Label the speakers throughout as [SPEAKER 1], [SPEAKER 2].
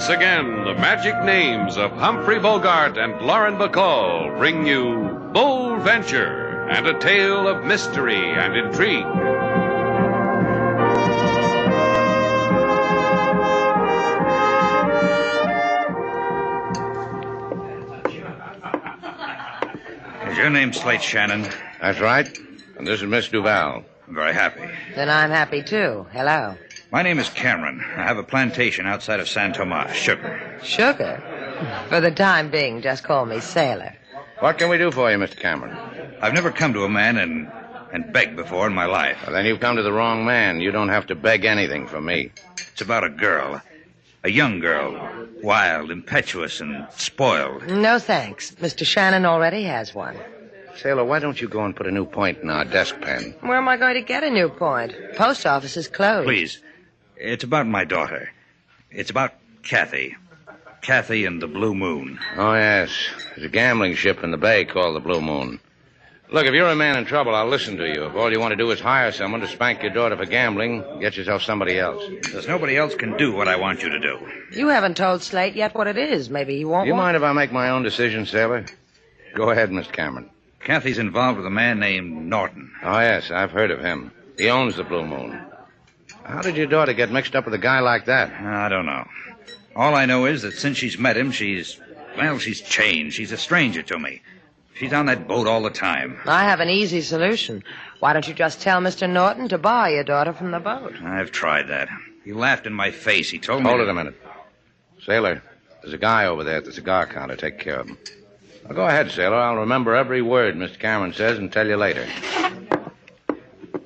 [SPEAKER 1] Once again, the magic names of Humphrey Bogart and Lauren Bacall bring you Bold Venture and a tale of mystery and intrigue.
[SPEAKER 2] Is your name Slate Shannon?
[SPEAKER 3] That's right. And this is Miss Duval.
[SPEAKER 2] I'm very happy.
[SPEAKER 4] Then I'm happy too. Hello.
[SPEAKER 2] My name is Cameron. I have a plantation outside of San Tomas, sugar.
[SPEAKER 4] Sugar. For the time being, just call me Sailor.
[SPEAKER 3] What can we do for you, Mr. Cameron?
[SPEAKER 2] I've never come to a man and and begged before in my life.
[SPEAKER 3] Well, then you've come to the wrong man. You don't have to beg anything from me.
[SPEAKER 2] It's about a girl. A young girl. Wild, impetuous, and spoiled.
[SPEAKER 4] No thanks. Mr. Shannon already has one.
[SPEAKER 3] Sailor, why don't you go and put a new point in our desk pen?
[SPEAKER 4] Where am I going to get a new point? Post office is closed.
[SPEAKER 2] Please. It's about my daughter. It's about Kathy. Kathy and the Blue Moon.
[SPEAKER 3] Oh, yes. There's a gambling ship in the bay called the Blue Moon. Look, if you're a man in trouble, I'll listen to you. If all you want to do is hire someone to spank your daughter for gambling, get yourself somebody else.
[SPEAKER 2] Because nobody else can do what I want you to do.
[SPEAKER 4] You haven't told Slate yet what it is. Maybe he won't
[SPEAKER 3] Do you
[SPEAKER 4] want...
[SPEAKER 3] mind if I make my own decision, Sailor? Go ahead, Miss Cameron.
[SPEAKER 2] Kathy's involved with a man named Norton.
[SPEAKER 3] Oh, yes, I've heard of him. He owns the Blue Moon. How did your daughter get mixed up with a guy like that?
[SPEAKER 2] I don't know. All I know is that since she's met him, she's, well, she's changed. She's a stranger to me. She's on that boat all the time.
[SPEAKER 4] I have an easy solution. Why don't you just tell Mr. Norton to buy your daughter from the boat?
[SPEAKER 2] I've tried that. He laughed in my face. He told me.
[SPEAKER 3] Hold it a minute. Sailor, there's a guy over there at the cigar counter. Take care of him. Now, go ahead, Sailor. I'll remember every word Mr. Cameron says and tell you later.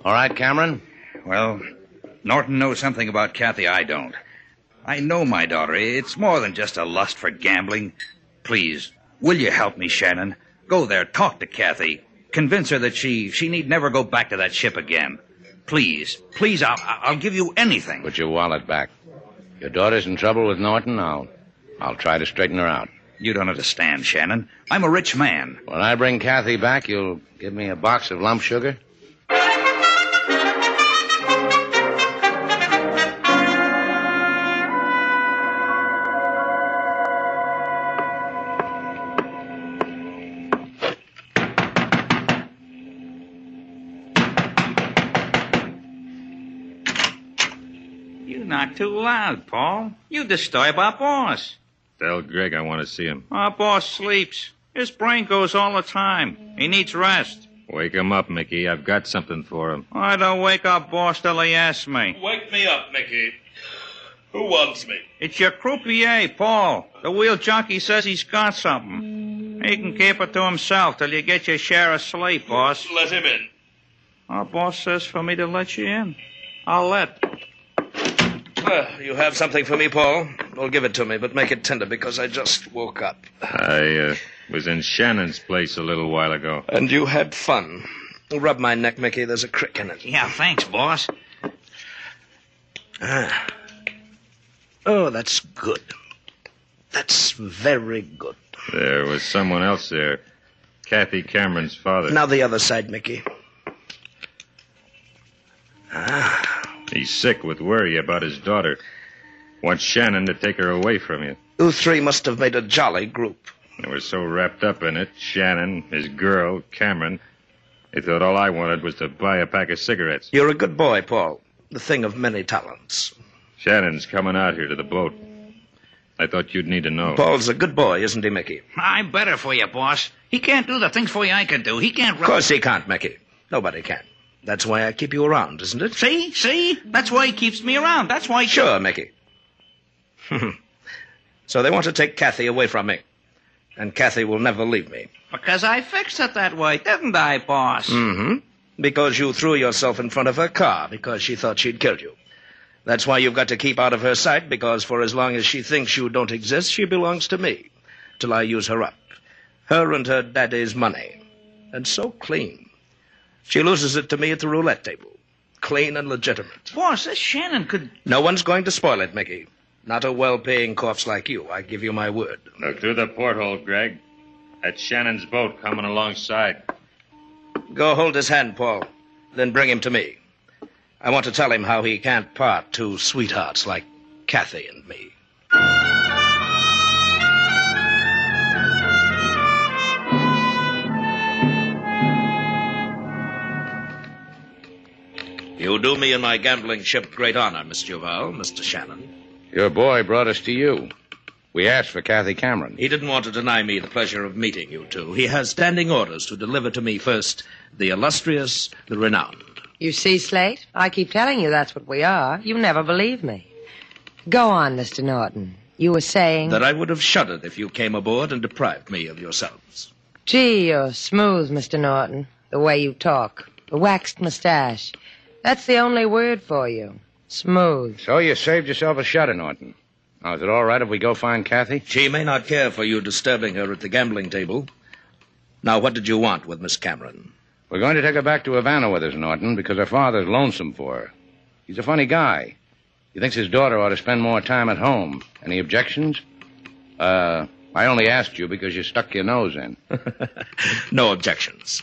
[SPEAKER 3] All right, Cameron?
[SPEAKER 2] Well, Norton knows something about Kathy I don't. I know my daughter. It's more than just a lust for gambling. Please, will you help me, Shannon? Go there, talk to Kathy. Convince her that she she need never go back to that ship again. Please, please, I'll I'll give you anything.
[SPEAKER 3] Put your wallet back. Your daughter's in trouble with Norton. I'll, I'll try to straighten her out.
[SPEAKER 2] You don't understand, Shannon. I'm a rich man.
[SPEAKER 3] When I bring Kathy back, you'll give me a box of lump sugar?
[SPEAKER 5] Not too loud, Paul. You disturb our boss.
[SPEAKER 6] Tell Greg I want to see him.
[SPEAKER 5] Our boss sleeps. His brain goes all the time. He needs rest.
[SPEAKER 6] Wake him up, Mickey. I've got something for him.
[SPEAKER 5] I don't wake our boss till he asks me.
[SPEAKER 7] Wake me up, Mickey. Who wants me?
[SPEAKER 5] It's your croupier, Paul. The wheel jockey says he's got something. He can keep it to himself till you get your share of sleep, boss.
[SPEAKER 7] Let him in.
[SPEAKER 5] Our boss says for me to let you in. I'll let.
[SPEAKER 7] Well, you have something for me, Paul? Well, give it to me, but make it tender because I just woke up.
[SPEAKER 6] I uh, was in Shannon's place a little while ago.
[SPEAKER 7] And you had fun. Rub my neck, Mickey. There's a crick in it.
[SPEAKER 5] Yeah, thanks, boss.
[SPEAKER 7] Ah. Oh, that's good. That's very good.
[SPEAKER 6] There was someone else there. Kathy Cameron's father.
[SPEAKER 7] Now the other side, Mickey.
[SPEAKER 6] He's sick with worry about his daughter. Wants Shannon to take her away from you.
[SPEAKER 7] You three must have made a jolly group.
[SPEAKER 6] They were so wrapped up in it Shannon, his girl, Cameron. They thought all I wanted was to buy a pack of cigarettes.
[SPEAKER 7] You're a good boy, Paul. The thing of many talents.
[SPEAKER 6] Shannon's coming out here to the boat. I thought you'd need to know.
[SPEAKER 7] Paul's a good boy, isn't he, Mickey?
[SPEAKER 5] I'm better for you, boss. He can't do the things for you I can do. He can't.
[SPEAKER 7] Of course he can't, Mickey. Nobody can. That's why I keep you around, isn't it?
[SPEAKER 5] See, see. That's why he keeps me around. That's why.
[SPEAKER 7] Sure, Mickey. so they want to take Kathy away from me, and Kathy will never leave me.
[SPEAKER 5] Because I fixed it that way, didn't I, boss?
[SPEAKER 7] Mm-hmm. Because you threw yourself in front of her car because she thought she'd killed you. That's why you've got to keep out of her sight, because for as long as she thinks you don't exist, she belongs to me. Till I use her up. Her and her daddy's money. And so clean. She loses it to me at the roulette table. Clean and legitimate.
[SPEAKER 5] Boss, this Shannon could.
[SPEAKER 7] No one's going to spoil it, Mickey. Not a well-paying corpse like you, I give you my word.
[SPEAKER 6] Look through the porthole, Greg. That's Shannon's boat coming alongside.
[SPEAKER 7] Go hold his hand, Paul. Then bring him to me. I want to tell him how he can't part two sweethearts like Kathy and me. You do me and my gambling ship great honor, Miss Duval, Mr. Shannon.
[SPEAKER 3] Your boy brought us to you. We asked for Kathy Cameron.
[SPEAKER 7] He didn't want to deny me the pleasure of meeting you two. He has standing orders to deliver to me first the illustrious, the renowned.
[SPEAKER 4] You see, Slate? I keep telling you that's what we are. You never believe me. Go on, Mr. Norton. You were saying.
[SPEAKER 7] That I would have shuddered if you came aboard and deprived me of yourselves.
[SPEAKER 4] Gee, you're smooth, Mr. Norton. The way you talk. The waxed mustache. That's the only word for you. Smooth.
[SPEAKER 3] So you saved yourself a shudder, Norton. Now, is it all right if we go find Kathy?
[SPEAKER 7] She may not care for you disturbing her at the gambling table. Now, what did you want with Miss Cameron?
[SPEAKER 3] We're going to take her back to Havana with us, Norton, because her father's lonesome for her. He's a funny guy. He thinks his daughter ought to spend more time at home. Any objections? Uh, I only asked you because you stuck your nose in.
[SPEAKER 7] no objections.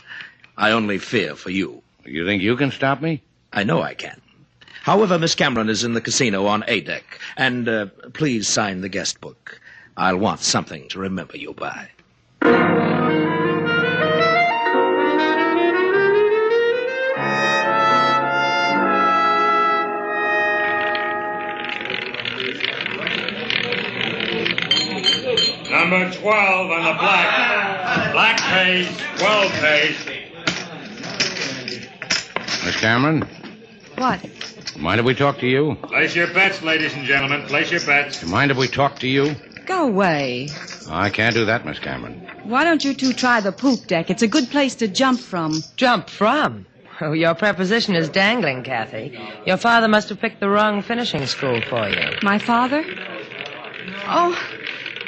[SPEAKER 7] I only fear for you.
[SPEAKER 3] You think you can stop me?
[SPEAKER 7] I know I can. However, Miss Cameron is in the casino on A deck, and uh, please sign the guest book. I'll want something to remember you by.
[SPEAKER 6] Number 12 on the black. Black pays, 12 pays.
[SPEAKER 3] Miss Cameron,
[SPEAKER 8] What?
[SPEAKER 3] mind if we talk to you?
[SPEAKER 6] Place your bets, ladies and gentlemen. Place your bets.
[SPEAKER 3] You mind if we talk to you?
[SPEAKER 8] Go away.
[SPEAKER 3] I can't do that, Miss Cameron.
[SPEAKER 8] Why don't you two try the poop deck? It's a good place to jump from.
[SPEAKER 4] Jump from? Oh, your preposition is dangling, Kathy. Your father must have picked the wrong finishing school for you.
[SPEAKER 8] My father? Oh,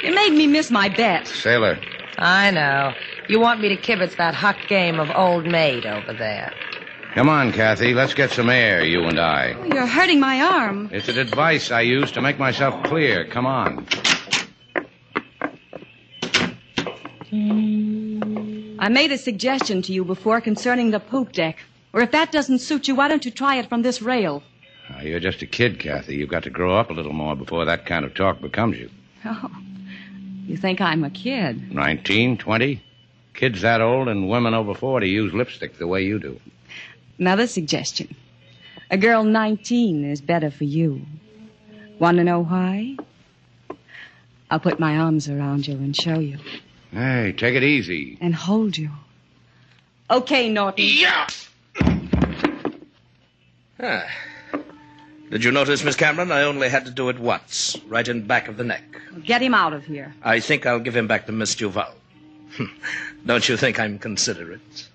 [SPEAKER 8] you made me miss my bet.
[SPEAKER 3] Sailor,
[SPEAKER 4] I know. You want me to kibitz that hot game of old maid over there.
[SPEAKER 3] Come on, Kathy. Let's get some air, you and I.
[SPEAKER 8] You're hurting my arm.
[SPEAKER 3] It's an advice I use to make myself clear. Come on.
[SPEAKER 8] I made a suggestion to you before concerning the poop deck. Or if that doesn't suit you, why don't you try it from this rail?
[SPEAKER 3] Now, you're just a kid, Kathy. You've got to grow up a little more before that kind of talk becomes you.
[SPEAKER 8] Oh, you think I'm a kid?
[SPEAKER 3] Nineteen, twenty? Kids that old and women over 40 use lipstick the way you do.
[SPEAKER 8] Another suggestion. A girl 19 is better for you. Want to know why? I'll put my arms around you and show you.
[SPEAKER 3] Hey, take it easy.
[SPEAKER 8] And hold you. Okay, Norton.
[SPEAKER 7] Yeah! Ah. Did you notice, Miss Cameron? I only had to do it once, right in back of the neck.
[SPEAKER 8] Get him out of here.
[SPEAKER 7] I think I'll give him back to Miss Duval. Don't you think I'm considerate?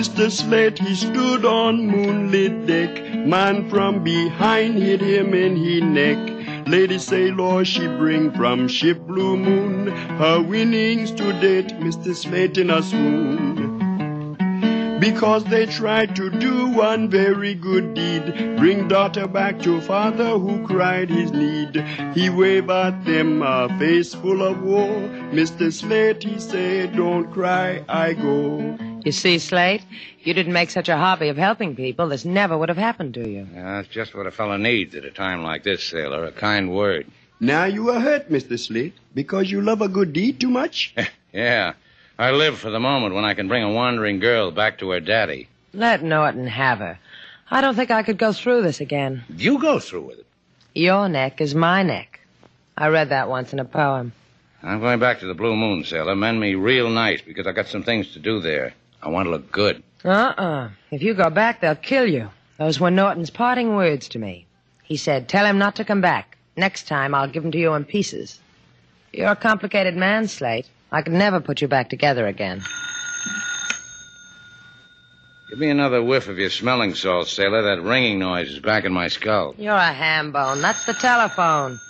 [SPEAKER 9] Mr. Slate, he stood on moonlit deck. Man from behind hit him in he neck. Lady Sailor, she bring from ship Blue Moon her winnings to date, Mr. Slate in a swoon. Because they tried to do one very good deed, bring daughter back to father who cried his need. He waved at them a face full of woe. Mr. Slate, he said, don't cry, I go.
[SPEAKER 4] You see, Slate, if you didn't make such a hobby of helping people, this never would have happened to you.
[SPEAKER 3] Yeah, that's just what a fellow needs at a time like this, sailor. A kind word.
[SPEAKER 9] Now you are hurt, Mr. Slate, because you love a good deed too much?
[SPEAKER 3] Yeah. I live for the moment when I can bring a wandering girl back to her daddy.
[SPEAKER 4] Let Norton have her. I don't think I could go through this again.
[SPEAKER 3] You go through with it.
[SPEAKER 4] Your neck is my neck. I read that once in a poem.
[SPEAKER 3] I'm going back to the Blue Moon, sailor. Mend me real nice because I got some things to do there. I want to look good.
[SPEAKER 4] Uh-uh. If you go back, they'll kill you. Those were Norton's parting words to me. He said, tell him not to come back. Next time, I'll give him to you in pieces. You're a complicated man, Slate. I could never put you back together again.
[SPEAKER 3] Give me another whiff of your smelling salt, sailor. That ringing noise is back in my skull.
[SPEAKER 4] You're a ham bone. That's the telephone.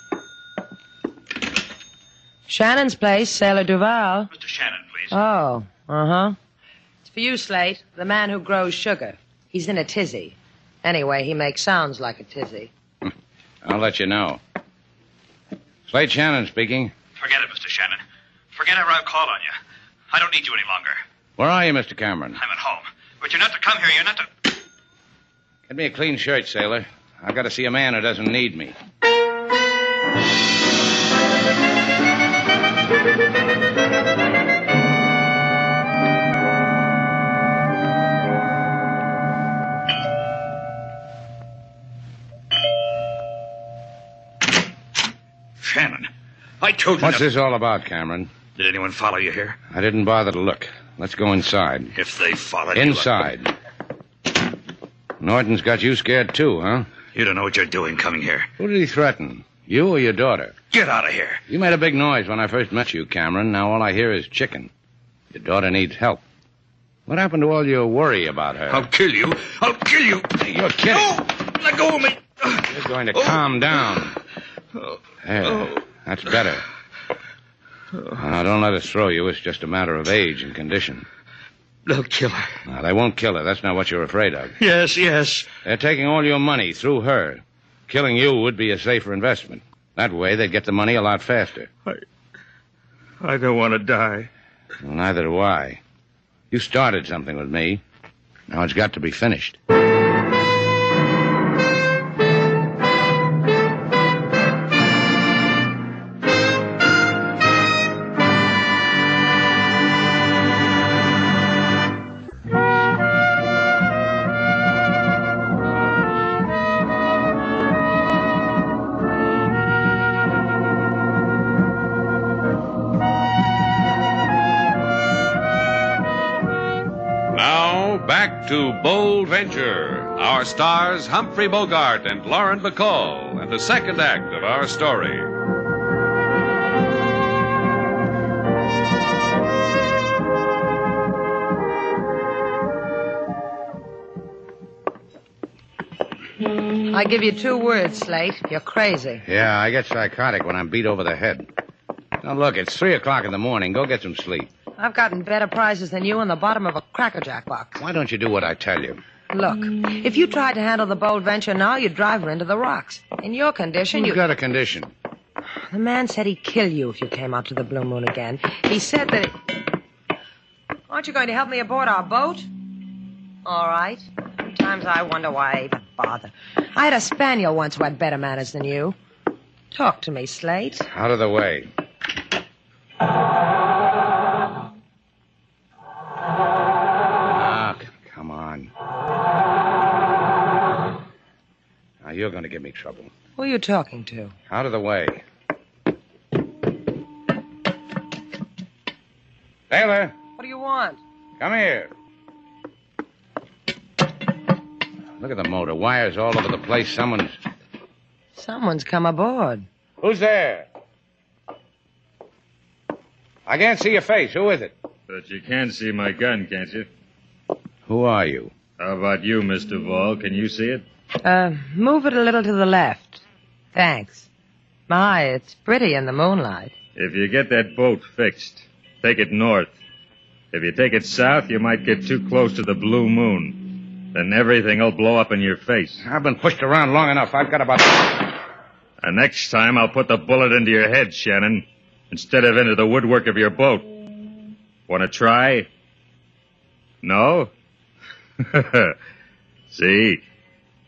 [SPEAKER 4] Shannon's place, Sailor Duval.
[SPEAKER 2] Mr. Shannon, please.
[SPEAKER 4] Oh, uh-huh. It's for you, Slate, the man who grows sugar. He's in a tizzy. Anyway, he makes sounds like a tizzy.
[SPEAKER 3] I'll let you know. Slate Shannon speaking.
[SPEAKER 2] Forget it, Mr. Shannon. Forget ever I've called on you. I don't need you any longer.
[SPEAKER 3] Where are you, Mr. Cameron?
[SPEAKER 2] I'm at home. But you're not to come here. You're not to.
[SPEAKER 3] Get me a clean shirt, sailor. I've got to see a man who doesn't need me.
[SPEAKER 2] I told you.
[SPEAKER 3] What's
[SPEAKER 2] not-
[SPEAKER 3] this all about, Cameron?
[SPEAKER 2] Did anyone follow you here?
[SPEAKER 3] I didn't bother to look. Let's go inside.
[SPEAKER 2] If they followed you.
[SPEAKER 3] Inside. Norton's got you scared too, huh?
[SPEAKER 2] You don't know what you're doing coming here.
[SPEAKER 3] Who did he threaten? You or your daughter?
[SPEAKER 2] Get out of here.
[SPEAKER 3] You made a big noise when I first met you, Cameron. Now all I hear is chicken. Your daughter needs help. What happened to all your worry about her?
[SPEAKER 2] I'll kill you. I'll kill you.
[SPEAKER 3] You're kidding.
[SPEAKER 2] No! Let go of me.
[SPEAKER 3] You're going to oh. calm down. Oh. There. That's better. Now, don't let us throw you. It's just a matter of age and condition.
[SPEAKER 2] They'll kill her.
[SPEAKER 3] Now, they won't kill her. That's not what you're afraid of.
[SPEAKER 2] Yes, yes.
[SPEAKER 3] They're taking all your money through her. Killing you would be a safer investment. That way, they'd get the money a lot faster.
[SPEAKER 5] I don't want to die.
[SPEAKER 3] Well, neither do I. You started something with me. Now it's got to be finished.
[SPEAKER 1] Bold Venture. Our stars Humphrey Bogart and Lauren Bacall, and the second act of our story.
[SPEAKER 4] I give you two words, Slate. You're crazy.
[SPEAKER 3] Yeah, I get psychotic when I'm beat over the head. Now, look, it's three o'clock in the morning. Go get some sleep.
[SPEAKER 4] I've gotten better prizes than you in the bottom of a Cracker Jack box.
[SPEAKER 3] Why don't you do what I tell you?
[SPEAKER 4] Look, if you tried to handle the bold venture now, you'd drive her into the rocks. In your condition,
[SPEAKER 3] You've got a condition.
[SPEAKER 4] The man said he'd kill you if you came out to the Blue Moon again. He said that. It... Aren't you going to help me aboard our boat? All right. Sometimes I wonder why I even bother. I had a spaniel once who had better manners than you. Talk to me, Slate.
[SPEAKER 3] Out of the way. You're going to give me trouble.
[SPEAKER 4] Who are you talking to?
[SPEAKER 3] Out of the way. Sailor,
[SPEAKER 4] What do you want?
[SPEAKER 3] come here. Look at the motor. Wires all over the place. Someone's.
[SPEAKER 4] Someone's come aboard.
[SPEAKER 3] Who's there? I can't see your face. Who is it?
[SPEAKER 6] But you can see my gun, can't you?
[SPEAKER 3] Who are you?
[SPEAKER 6] How about you, Mr. Vall? Can you see it?
[SPEAKER 4] Uh, move it a little to the left. Thanks. My, it's pretty in the moonlight.
[SPEAKER 6] If you get that boat fixed, take it north. If you take it south, you might get too close to the blue moon. Then everything'll blow up in your face.
[SPEAKER 3] I've been pushed around long enough. I've got about.
[SPEAKER 6] And next time I'll put the bullet into your head, Shannon, instead of into the woodwork of your boat. Want to try? No? See?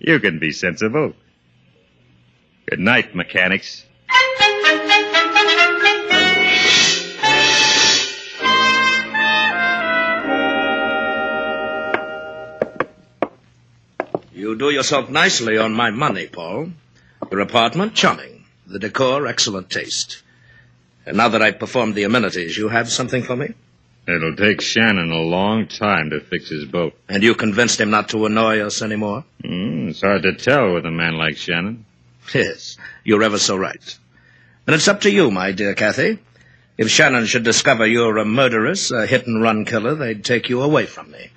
[SPEAKER 6] You can be sensible. Good night, mechanics.
[SPEAKER 7] You do yourself nicely on my money, Paul. Your apartment, charming. The decor, excellent taste. And now that I've performed the amenities, you have something for me?
[SPEAKER 6] It'll take Shannon a long time to fix his boat.
[SPEAKER 7] And you convinced him not to annoy us anymore?
[SPEAKER 6] Mm, it's hard to tell with a man like Shannon.
[SPEAKER 7] Yes, you're ever so right. And it's up to you, my dear Kathy. If Shannon should discover you're a murderess, a hit and run killer, they'd take you away from me.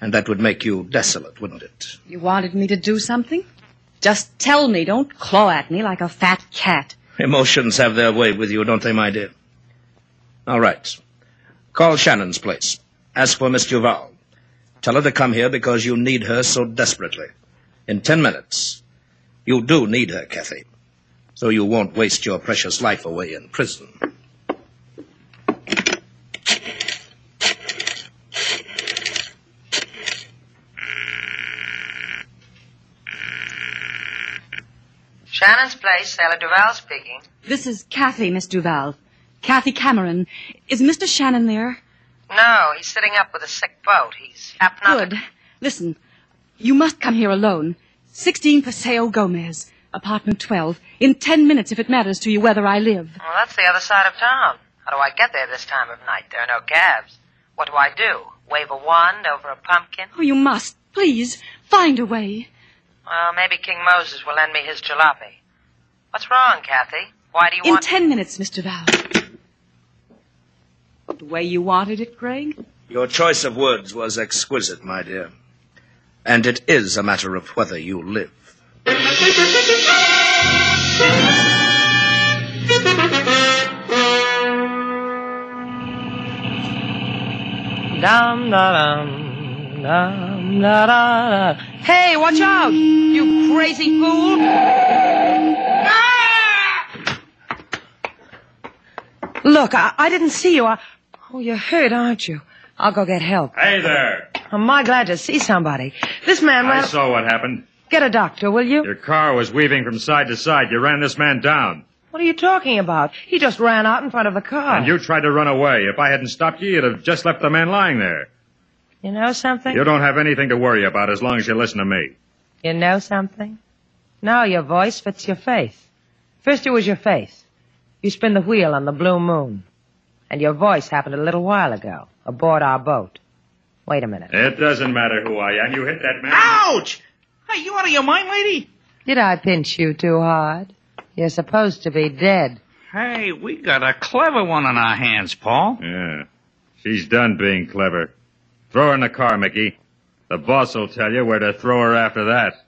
[SPEAKER 7] And that would make you desolate, wouldn't it?
[SPEAKER 8] You wanted me to do something? Just tell me. Don't claw at me like a fat cat.
[SPEAKER 7] Emotions have their way with you, don't they, my dear? All right. Call Shannon's place. Ask for Miss Duval. Tell her to come here because you need her so desperately. In ten minutes. You do need her, Kathy. So you won't waste your precious life away in prison.
[SPEAKER 4] Shannon's place, Sailor Duval speaking.
[SPEAKER 8] This is Kathy, Miss Duval. Kathy Cameron. Is Mr. Shannon there?
[SPEAKER 4] No, he's sitting up with a sick boat. He's hypnotic.
[SPEAKER 8] Good. Listen, you must come here alone. 16 Paseo Gomez, apartment 12. In 10 minutes if it matters to you whether I live.
[SPEAKER 4] Well, that's the other side of town. How do I get there this time of night? There are no cabs. What do I do? Wave a wand over a pumpkin?
[SPEAKER 8] Oh, you must. Please, find a way.
[SPEAKER 4] Well, maybe King Moses will lend me his jalopy. What's wrong, Kathy? Why do you
[SPEAKER 8] In
[SPEAKER 4] want...
[SPEAKER 8] 10 minutes, Mr. Val. The way you wanted it, Greg?
[SPEAKER 7] Your choice of words was exquisite, my dear. And it is a matter of whether you live.
[SPEAKER 4] Dum da dum dum da da da. Hey, watch out! You crazy fool! Look, I, I didn't see you. I... Oh, you're hurt, aren't you? I'll go get help.
[SPEAKER 6] Hey there.
[SPEAKER 4] I'm my glad to see somebody. This man
[SPEAKER 6] I saw what happened.
[SPEAKER 4] Get a doctor, will you?
[SPEAKER 6] Your car was weaving from side to side. You ran this man down.
[SPEAKER 4] What are you talking about? He just ran out in front of the car.
[SPEAKER 6] And you tried to run away. If I hadn't stopped you, you'd have just left the man lying there.
[SPEAKER 4] You know something?
[SPEAKER 6] You don't have anything to worry about as long as you listen to me.
[SPEAKER 4] You know something? No, your voice fits your faith. First it was your faith. You spin the wheel on the blue moon. And your voice happened a little while ago, aboard our boat. Wait a minute.
[SPEAKER 6] It doesn't matter who I am. You hit that man.
[SPEAKER 5] Ouch! Hey, you out of your mind, lady?
[SPEAKER 4] Did I pinch you too hard? You're supposed to be dead.
[SPEAKER 5] Hey, we got a clever one on our hands, Paul.
[SPEAKER 6] Yeah. She's done being clever. Throw her in the car, Mickey. The boss will tell you where to throw her after that.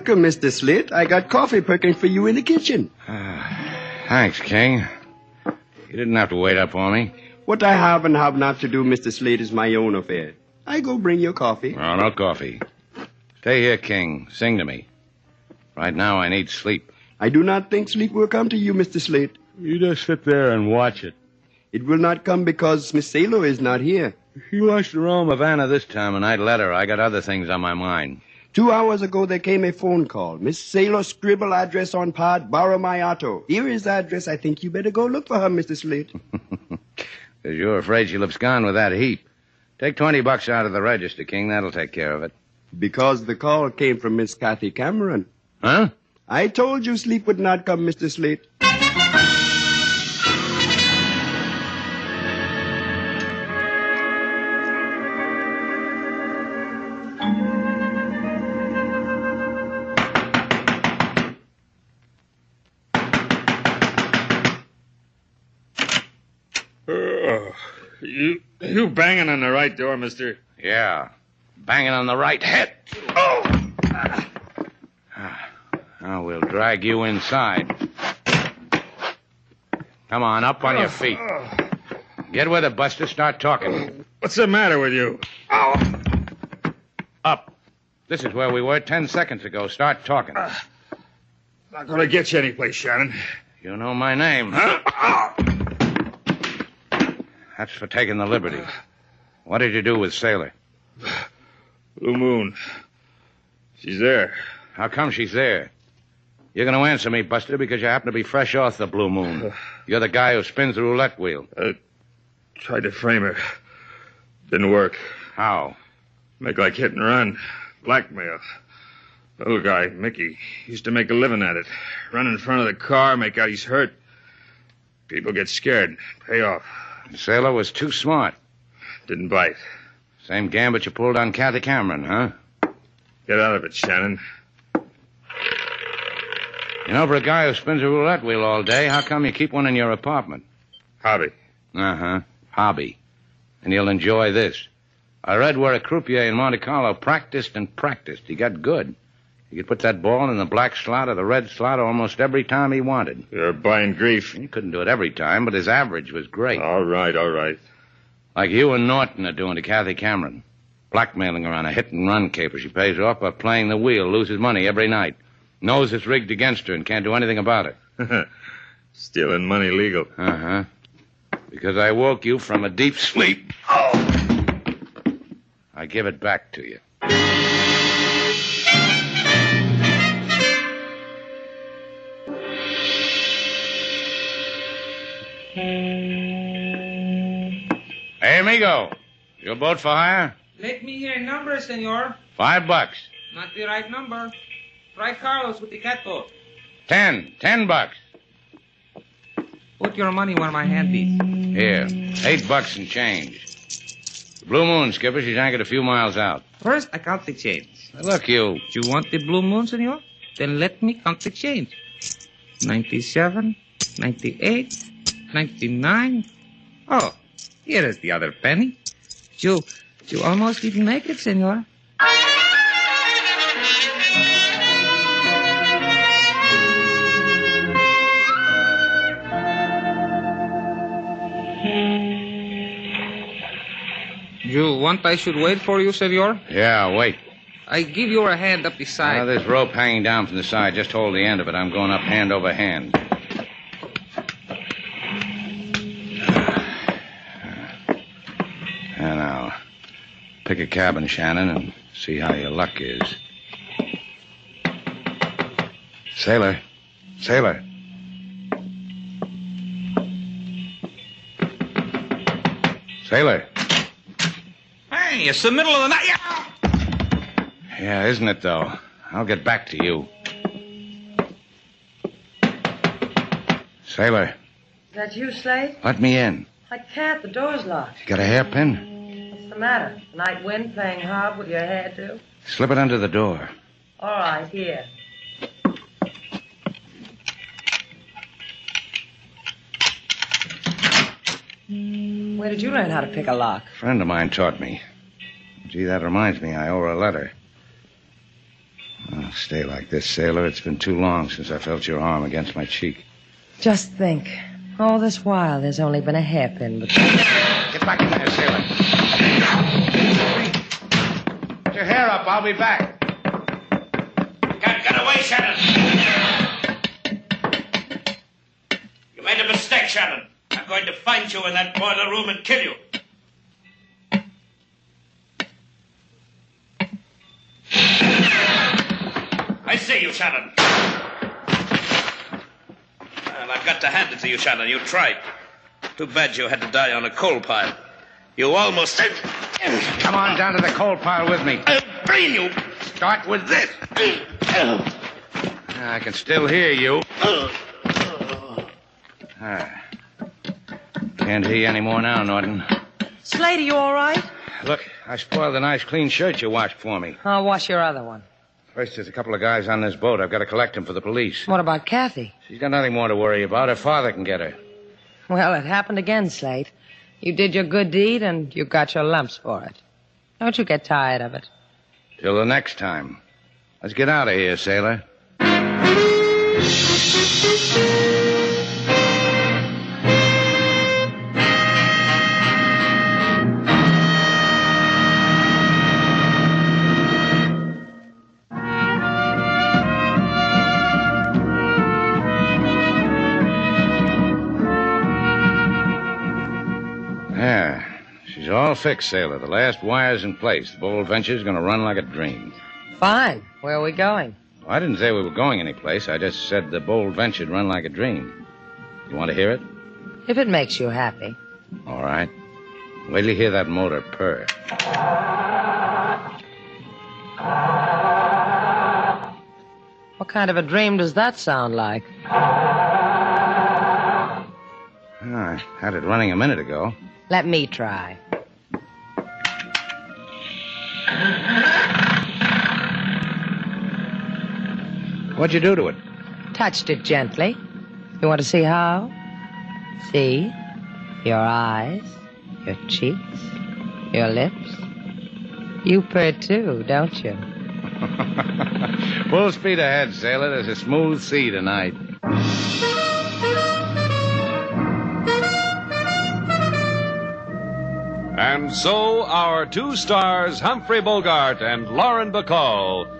[SPEAKER 9] Welcome, Mr. Slate. I got coffee perking for you in the kitchen.
[SPEAKER 3] Ah, thanks, King. You didn't have to wait up for me.
[SPEAKER 9] What I have and have not to do, Mr. Slate, is my own affair. I go bring your coffee.
[SPEAKER 3] Oh, no coffee. Stay here, King. Sing to me. Right now, I need sleep.
[SPEAKER 9] I do not think sleep will come to you, Mr. Slate.
[SPEAKER 10] You just sit there and watch it.
[SPEAKER 9] It will not come because Miss Salo is not here.
[SPEAKER 3] She wants to roam Havana this time, and I'd let her. I got other things on my mind.
[SPEAKER 9] Two hours ago, there came a phone call. Miss Salo scribble address on pad, borrow my auto. Here is the address. I think you better go look for her, Mr. Slate.
[SPEAKER 3] Because you're afraid she'll abscond with that heap. Take 20 bucks out of the register, King. That'll take care of it.
[SPEAKER 9] because the call came from Miss Kathy Cameron.
[SPEAKER 3] Huh?
[SPEAKER 9] I told you sleep would not come, Mr. Slate.
[SPEAKER 6] You, you banging on the right door, mister.
[SPEAKER 3] Yeah. Banging on the right head.
[SPEAKER 6] Oh!
[SPEAKER 3] Now we'll drag you inside. Come on, up on your feet. Get with it, Buster. Start talking.
[SPEAKER 6] What's the matter with you?
[SPEAKER 3] Uh, This is where we were ten seconds ago. Start talking. Ah.
[SPEAKER 6] Not gonna get you anyplace, Shannon.
[SPEAKER 3] You know my name. That's for taking the liberty. What did you do with Sailor?
[SPEAKER 6] Blue Moon. She's there.
[SPEAKER 3] How come she's there? You're going to answer me, Buster, because you happen to be fresh off the Blue Moon. You're the guy who spins the roulette wheel.
[SPEAKER 6] I tried to frame her. Didn't work.
[SPEAKER 3] How?
[SPEAKER 6] Make like hit and run. Blackmail. Little guy, Mickey, used to make a living at it. Run in front of the car, make out he's hurt. People get scared. Pay off.
[SPEAKER 3] Sailor was too smart.
[SPEAKER 6] Didn't bite.
[SPEAKER 3] Same gambit you pulled on Kathy Cameron, huh?
[SPEAKER 6] Get out of it, Shannon.
[SPEAKER 3] You know, for a guy who spins a roulette wheel all day, how come you keep one in your apartment?
[SPEAKER 6] Hobby.
[SPEAKER 3] Uh huh. Hobby. And you'll enjoy this. I read where a croupier in Monte Carlo practiced and practiced. He got good. He could put that ball in the black slot or the red slot almost every time he wanted.
[SPEAKER 6] You're buying grief.
[SPEAKER 3] He couldn't do it every time, but his average was great.
[SPEAKER 6] All right, all right.
[SPEAKER 3] Like you and Norton are doing to Kathy Cameron. Blackmailing her on a hit and run caper. She pays off by playing the wheel, loses money every night. Knows it's rigged against her and can't do anything about it.
[SPEAKER 6] Stealing money legal.
[SPEAKER 3] Uh huh. Because I woke you from a deep sleep. Oh! I give it back to you. Hey, amigo. Your boat for hire?
[SPEAKER 11] Let me hear a number, senor.
[SPEAKER 3] Five bucks.
[SPEAKER 11] Not the right number. Try Carlos with the catboat.
[SPEAKER 3] Ten. Ten bucks.
[SPEAKER 11] Put your money where my hand is.
[SPEAKER 3] Here. Eight bucks and change. The Blue Moon, Skipper. She's anchored a few miles out.
[SPEAKER 11] First, I count the change.
[SPEAKER 3] Look, you.
[SPEAKER 11] You want the blue moon, senor? Then let me count the change. 97, 98, 99. Oh, here is the other penny. You, you almost didn't make it, senor. You want I should wait for you, senor?
[SPEAKER 3] Yeah, wait.
[SPEAKER 11] I give you a hand up the
[SPEAKER 3] Now,
[SPEAKER 11] side.
[SPEAKER 3] there's rope hanging down from the side. Just hold the end of it. I'm going up hand over hand. Pick a cabin, Shannon, and see how your luck is. Sailor. Sailor. Sailor.
[SPEAKER 5] Hey, it's the middle of the night. Yeah.
[SPEAKER 3] Yeah, isn't it, though? I'll get back to you. Sailor,
[SPEAKER 4] Is that you, Slate?
[SPEAKER 3] let me in.
[SPEAKER 4] I can't. The door's locked.
[SPEAKER 3] You got a hairpin?
[SPEAKER 4] What's the matter? Night wind playing hob with your hair, too?
[SPEAKER 3] Slip it under the door.
[SPEAKER 4] All right, here. Where did you learn how to pick a lock?
[SPEAKER 3] A friend of mine taught me. Gee, that reminds me, I owe her a letter. Oh, stay like this, sailor. It's been too long since I felt your arm against my cheek.
[SPEAKER 4] Just think. All this while, there's only been a hairpin between.
[SPEAKER 3] Get back in there, sailor. Hair up. I'll be back.
[SPEAKER 5] Get, get away, Shannon. You made a mistake, Shannon. I'm going to find you in that boiler room and kill you. I see you, Shannon.
[SPEAKER 7] Well, I've got to hand it to you, Shannon. You tried. Too bad you had to die on a coal pile. You almost.
[SPEAKER 3] Come on down to the coal pile with me.
[SPEAKER 7] I'll brain you.
[SPEAKER 3] Start with this. I can still hear you. Ah. Can't hear you anymore now, Norton.
[SPEAKER 4] Slate, are you all right?
[SPEAKER 3] Look, I spoiled the nice clean shirt you washed for me.
[SPEAKER 4] I'll wash your other one.
[SPEAKER 3] First, there's a couple of guys on this boat. I've got to collect them for the police.
[SPEAKER 4] What about Kathy?
[SPEAKER 3] She's got nothing more to worry about. Her father can get her.
[SPEAKER 4] Well, it happened again, Slate. You did your good deed, and you got your lumps for it. Don't you get tired of it.
[SPEAKER 3] Till the next time. Let's get out of here, sailor. All fixed, Sailor. The last wire's in place. The Bold Venture's going to run like a dream.
[SPEAKER 4] Fine. Where are we going?
[SPEAKER 3] I didn't say we were going anyplace. I just said the Bold Venture'd run like a dream. You want to hear it?
[SPEAKER 4] If it makes you happy.
[SPEAKER 3] All right. Wait till you hear that motor purr.
[SPEAKER 4] What kind of a dream does that sound like?
[SPEAKER 3] Ah, I had it running a minute ago.
[SPEAKER 4] Let me try.
[SPEAKER 3] What'd you do to it?
[SPEAKER 4] Touched it gently. You want to see how? See? Your eyes, your cheeks, your lips. You purr too, don't you?
[SPEAKER 3] Full speed ahead, sailor. There's a smooth sea tonight.
[SPEAKER 1] And so our two stars, Humphrey Bogart and Lauren Bacall,